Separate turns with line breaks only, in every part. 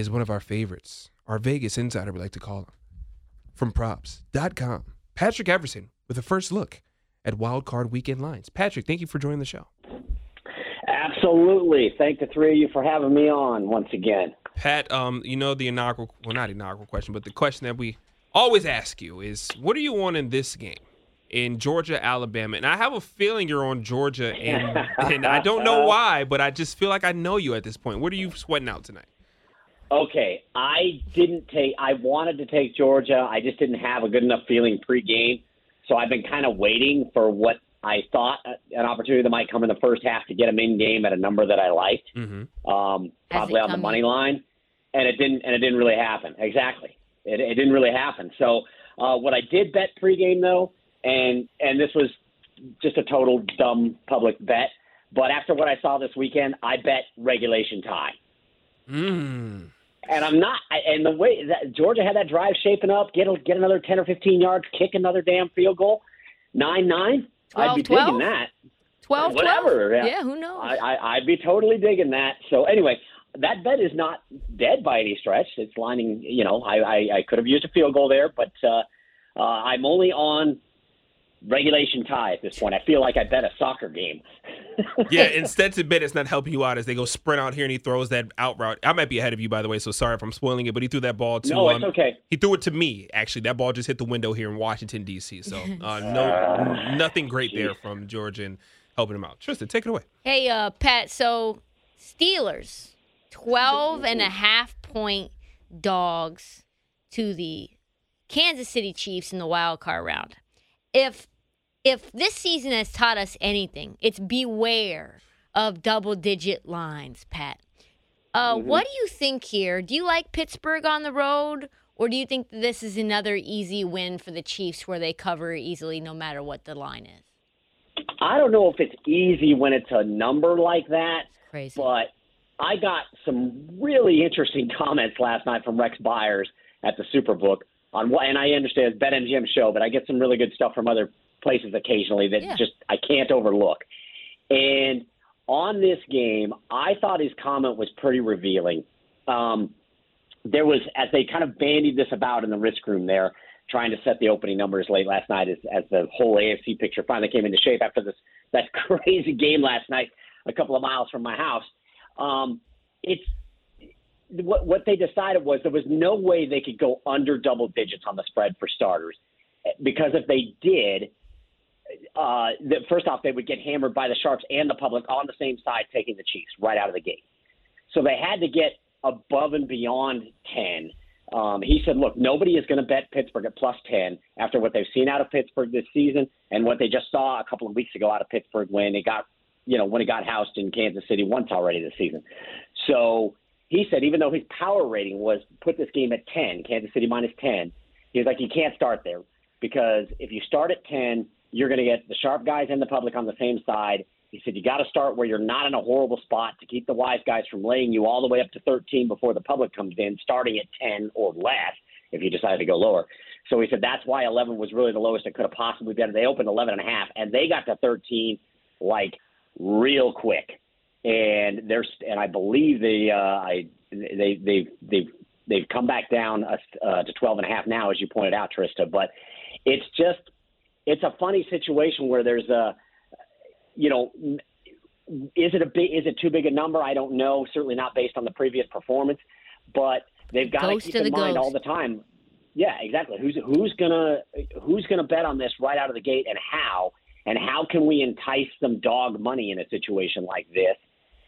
is one of our favorites, our Vegas insider, we like to call him, from props.com. Patrick Everson with a first look at wildcard weekend lines. Patrick, thank you for joining the show.
Absolutely. Thank the three of you for having me on once again.
Pat, um, you know the inaugural, well, not inaugural question, but the question that we always ask you is, what are you on in this game? in Georgia, Alabama. And I have a feeling you're on Georgia, and, and I don't know why, but I just feel like I know you at this point. What are you sweating out tonight?
Okay, I didn't take. I wanted to take Georgia. I just didn't have a good enough feeling pregame, so I've been kind of waiting for what I thought an opportunity that might come in the first half to get them in game at a number that I liked,
mm-hmm.
um, probably on the money line, and it didn't. And it didn't really happen. Exactly, it, it didn't really happen. So uh, what I did bet pregame though, and and this was just a total dumb public bet, but after what I saw this weekend, I bet regulation tie.
Mm
and I'm not. And the way that Georgia had that drive shaping up, get get another ten or fifteen yards, kick another damn field goal, nine nine.
12,
I'd be
12?
digging that.
12,
whatever.
12? Yeah, who knows?
I, I I'd be totally digging that. So anyway, that bet is not dead by any stretch. It's lining. You know, I I, I could have used a field goal there, but uh, uh, I'm only on regulation tie at this point. I feel like I bet a soccer game.
yeah, instead to bet it's not helping you out as they go sprint out here and he throws that out route. I might be ahead of you by the way, so sorry if I'm spoiling it, but he threw that ball to
No,
um,
it's okay.
He threw it to me actually. That ball just hit the window here in Washington D.C. So uh, no,
Uh,
nothing great there from Georgia and helping him out. Tristan, take it away.
Hey, uh, Pat, so Steelers, 12 and a half point dogs to the Kansas City Chiefs in the wild card round. If if this season has taught us anything, it's beware of double digit lines, Pat. Uh,
Mm-hmm.
What do you think here? Do you like Pittsburgh on the road, or do you think this is another easy win for the Chiefs where they cover easily no matter what the line is?
I don't know if it's easy when it's a number like that,
Crazy.
but I got some really interesting comments last night from Rex Byers at the Superbook on what, and I understand it's BetMGM show, but I get some really good stuff from other places occasionally that
Yeah.
just I can't overlook. And on this game, I thought his comment was pretty revealing. Um, there was as they kind of bandied this about in the risk room there, trying to set the opening numbers late last night as, as the whole AFC picture finally came into shape after this that crazy game last night, a couple of miles from my house. Um, it's what what they decided was there was no way they could go under double digits on the spread for starters, because if they did, uh, the, first off they would get hammered by the sharps and the public on the same side, taking the Chiefs right out of the gate. So they had to get above and beyond ten. Um, he said, "Look, nobody is going to bet Pittsburgh at plus ten after what they've seen out of Pittsburgh this season and what they just saw a couple of weeks ago out of Pittsburgh when it got, you know, when it got housed in Kansas City once already this season." So he said, even though his power rating was put this game at ten, Kansas City minus ten, he was like, "You can't start there because if you start at ten, you're going to get the sharp guys and the public on the same side." He said, "You got to start where you're not in a horrible spot to keep the wise guys from laying you all the way up to 13 before the public comes in, starting at 10 or less. if you decided to go lower. So he said that's why 11 was really the lowest it could have possibly been. They opened 11 and a half, and they got to 13 like real quick. And there's and I believe they uh, I they they they've they've come back down uh, to 12 and a half now, as you pointed out, Trista. But it's just it's a funny situation where there's a you know is it a big is it too big a number? I don't know. Certainly not based on the previous performance, but they've got
Ghost
to keep in mind
ghost.
all the time. Yeah, exactly. Who's who's gonna who's gonna bet on this right out of the gate, and how? And how can we entice some dog money in a situation like this?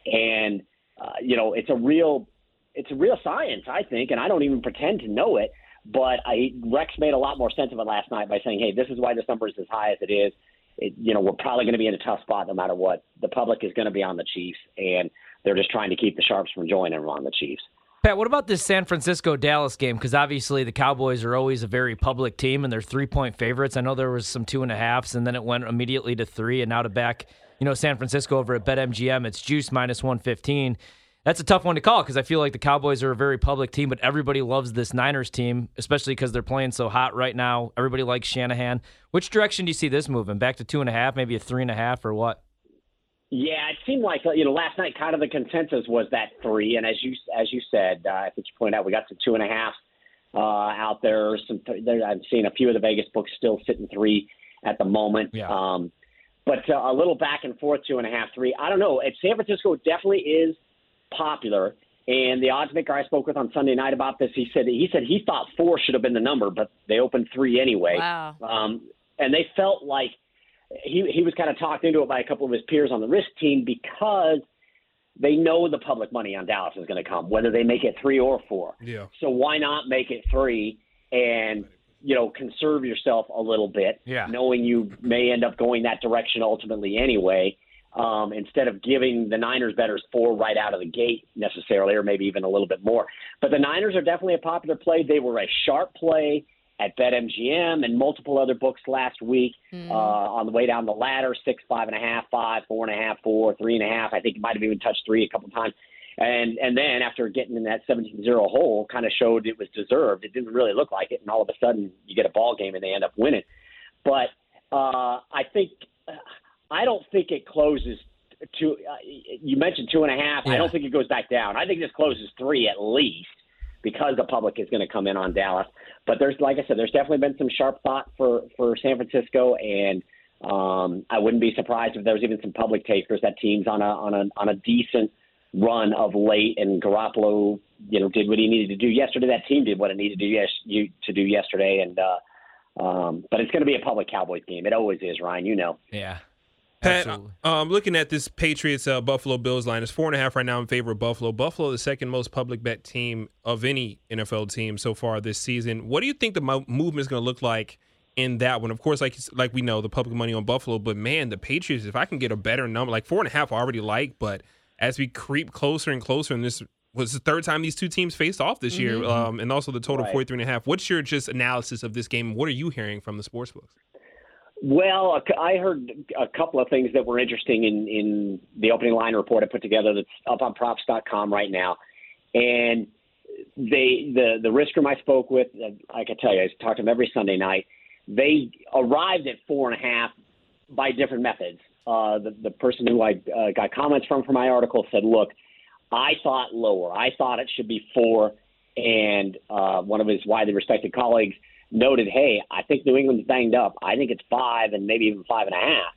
And uh, you know, it's a real it's a real science, I think, and I don't even pretend to know it. But I Rex made a lot more sense of it last night by saying, "Hey, this is why this number is as high as it is. It, you know, we're probably going to be in a tough spot no matter what. The public is going to be on the Chiefs, and they're just trying to keep the sharps from joining them on the Chiefs."
Pat, what about this San Francisco Dallas game? Because obviously the Cowboys are always a very public team and they're three point favorites. I know there was some two and a halves and then it went immediately to three and now to back, you know, San Francisco over at BetMGM. It's juice minus 115. That's a tough one to call because I feel like the Cowboys are a very public team, but everybody loves this Niners team, especially because they're playing so hot right now. Everybody likes Shanahan. Which direction do you see this moving? Back to two and a half, maybe a three and a half, or what?
Yeah, it seemed like you know last night. Kind of the consensus was that three, and as you as you said, uh, I think you pointed out, we got to two and a half uh, out there. Some there, I've seen a few of the Vegas books still sitting three at the moment.
Yeah.
Um, but uh, a little back and forth, two and a half, three. I don't know. At San Francisco, definitely is popular. And the odds maker I spoke with on Sunday night about this, he said he said he thought four should have been the number, but they opened three anyway.
Wow.
Um, and they felt like he he was kind of talked into it by a couple of his peers on the risk team because they know the public money on Dallas is going to come, whether they make it three or four.
Yeah.
So why not make it three and you know conserve yourself a little bit,
Yeah.
knowing you may end up going that direction ultimately anyway. Um, instead of giving the Niners betters four right out of the gate necessarily, or maybe even a little bit more. But the Niners are definitely a popular play. They were a sharp play at BetMGM and multiple other books last week uh, on the way down the ladder six, five and a half, five, four and a half, four, three and a half. I think it might have even touched three a couple times. And and then after getting in that 17-0 hole, kind of showed it was deserved. It didn't really look like it, and all of a sudden you get a ball game and they end up winning. But uh, I think I don't think it closes to. Uh, you mentioned two and a half.
Yeah.
I don't think it goes back down. I think this closes three at least because the public is going to come in on Dallas. But there's, like I said, there's definitely been some sharp thought for for San Francisco, and um, I wouldn't be surprised if there was even some public takers. That team's on a on a on a decent run of late, and Garoppolo, you know, did what he needed to do yesterday. That team did what it needed to do yes you to do yesterday, and uh, um, but it's going to be a public Cowboys game. It always is, Ryan. You know.
Yeah.
Pat,
Absolutely.
um, looking at this Patriots uh, Buffalo Bills line, it's four and a half right now in favor of Buffalo. Buffalo, the second most public bet team of any NFL team so far this season. What do you think the mo- movement is going to look like in that one? Of course, like like we know the public money on Buffalo, but man, the Patriots. If I can get a better number, like four and a half, I already like, but as we creep closer and closer, and this was the third time these two teams faced off this year, um, and also the total
Right.
43 and a half. What's your just analysis of this game? What are you hearing from the sports books?
Well, I heard a couple of things that were interesting in, in the opening line report I put together that's up on props.com right now. And they the the risk room I spoke with, uh, I can tell you, I talk to them every Sunday night. They arrived at four and a half by different methods. Uh, the the person who I uh, got comments from for my article said, "Look, I thought lower. I thought it should be four. And uh, one of his widely respected colleagues noted, "Hey, I think New England's banged up. I think it's five and maybe even five and a half."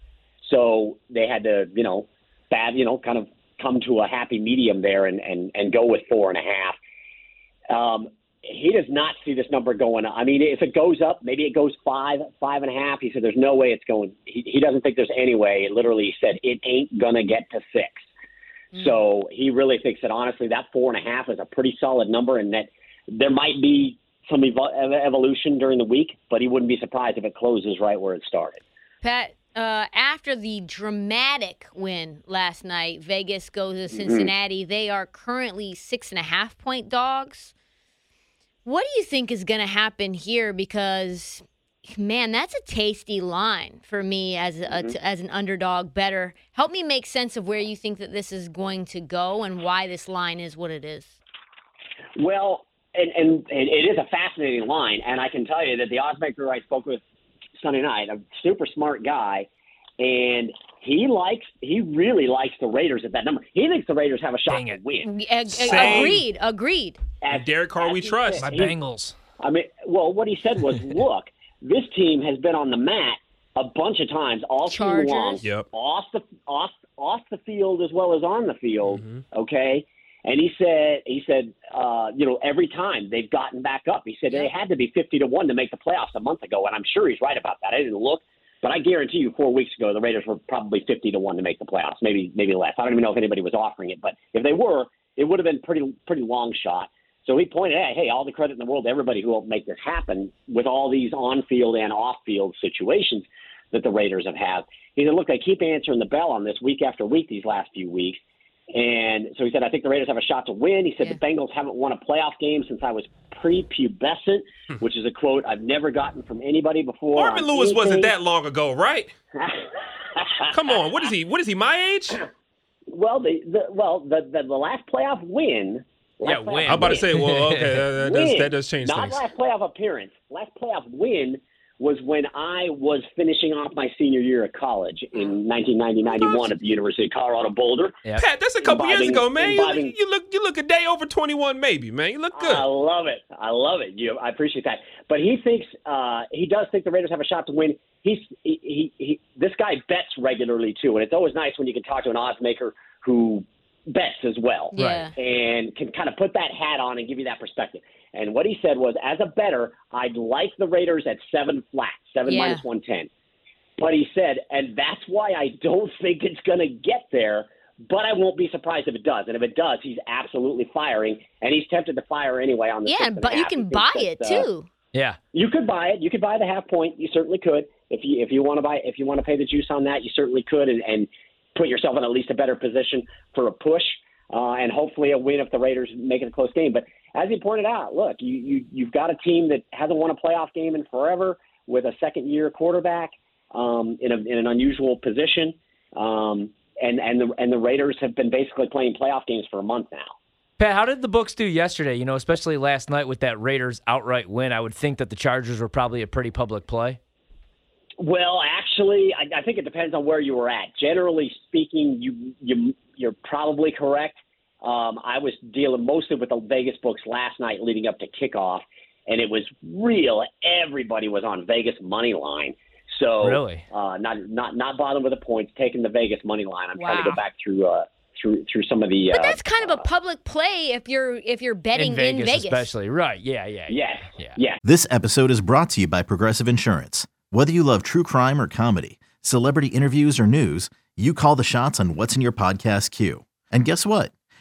So they had to, you know, bad, you know, kind of come to a happy medium there and and and go with four and a half. Um, he does not see this number going up. I mean, if it goes up, maybe it goes five, five and a half. He said, "There's no way it's going." He, he doesn't think there's any way. It literally said it ain't gonna get to six. So he really thinks that honestly, that four and a half is a pretty solid number, and that there might be some evo- ev- evolution during the week, but he wouldn't be surprised if it closes right where it started.
Pat, uh, after the dramatic win last night, Vegas goes to Cincinnati. They are currently six and a half point dogs. What do you think is going to happen here? Because, man, that's a tasty line for me as a, t- as an underdog better. Help me make sense of where you think that this is going to go and why this line is what it is.
Well, and, and and it is a fascinating line, and I can tell you that the oddsmaker I spoke with Sunday night, a super smart guy, and he likes he really likes the Raiders at that number. He thinks the Raiders have a shot to win.
Ag-
Same.
agreed. Agreed.
As-
Derek Carr
as
we trust.
said.
My
He-
Bengals.
I mean, well, what he said was, look, this team has been on the mat a bunch of times all
Chargers.
season long,
Yep.
off the off off the field as well as on the field.
Mhm.
Okay, and he said he said uh, you know every time they've gotten back up, he said they had to be fifty to one to make the playoffs a month ago, and I'm sure he's right about that. I didn't look. But I guarantee you, four weeks ago, the Raiders were probably fifty to one to make the playoffs, maybe maybe less. I don't even know if anybody was offering it, but if they were, it would have been pretty pretty long shot. So he pointed out, hey, all the credit in the world to everybody who helped make this happen with all these on-field and off-field situations that the Raiders have had. He said, look, they keep answering the bell on this week after week these last few weeks. And so he said, I think the Raiders have a shot to win. He said
Yeah.
the Bengals haven't won a playoff game since I was prepubescent, hmm. which is a quote I've never gotten from anybody before.
Marvin
on
Lewis wasn't that long ago, right? Come on, what is he? What is he? My age?
well, the, the well the, the the last playoff win.
Yeah,
last playoff
win.
I'm about to say, well, okay, that, that does,
win,
that does change
not
things.
last playoff appearance. Last playoff win was when I was finishing off my senior year at college in 1990-91 at the University of Colorado Boulder.
Yeah.
Pat, that's a couple years ago, man. You, you look, you look a day over 21, maybe, man. You look good.
I love it. I love it. You, I appreciate that. But he thinks uh, he does think the Raiders have a shot to win. He's he, he, he this guy bets regularly too, and it's always nice when you can talk to an odds maker who bets as well.
Yeah.
and can kind of put that hat on and give you that perspective. And what he said was, as a better, I'd like the Raiders at seven flat, seven
Yeah.
minus one ten. But he said, and that's why I don't think it's going to get there. But I won't be surprised if it does. And if it does, he's absolutely firing, and he's tempted to fire anyway on the.
Yeah,
six and a
but you can buy it
that, uh,
too.
Yeah.
you could buy it. You could buy the half point. You certainly could. If you if you want to buy if you want to pay the juice on that, you certainly could, and, and put yourself in at least a better position for a push uh, and hopefully a win if the Raiders make it a close game. But as he pointed out, look, you, you you've got a team that hasn't won a playoff game in forever with a second year quarterback um, in a in an unusual position. Um, and and the and the Raiders have been basically playing playoff games for a month now.
Pat, how did the books do yesterday? You know, especially last night with that Raiders outright win. I would think that the Chargers were probably a pretty public play.
Well, actually, I, I think it depends on where you were at. Generally speaking, you you you're probably correct. Um, I was dealing mostly with the Vegas books last night, leading up to kickoff, and it was real. Everybody was on Vegas money line. So
Really?
uh, not not not bothering with the points, taking the Vegas money line. I'm trying to go back through uh, through through some of the.
But
uh,
that's kind of a public play if you're if you're betting
in Vegas, especially. Right. Yeah, yeah.
yes,
Yeah.
yeah.
This episode is brought to you by Progressive Insurance. Whether you love true crime or comedy, celebrity interviews or news, you call the shots on what's in your podcast queue. And guess what?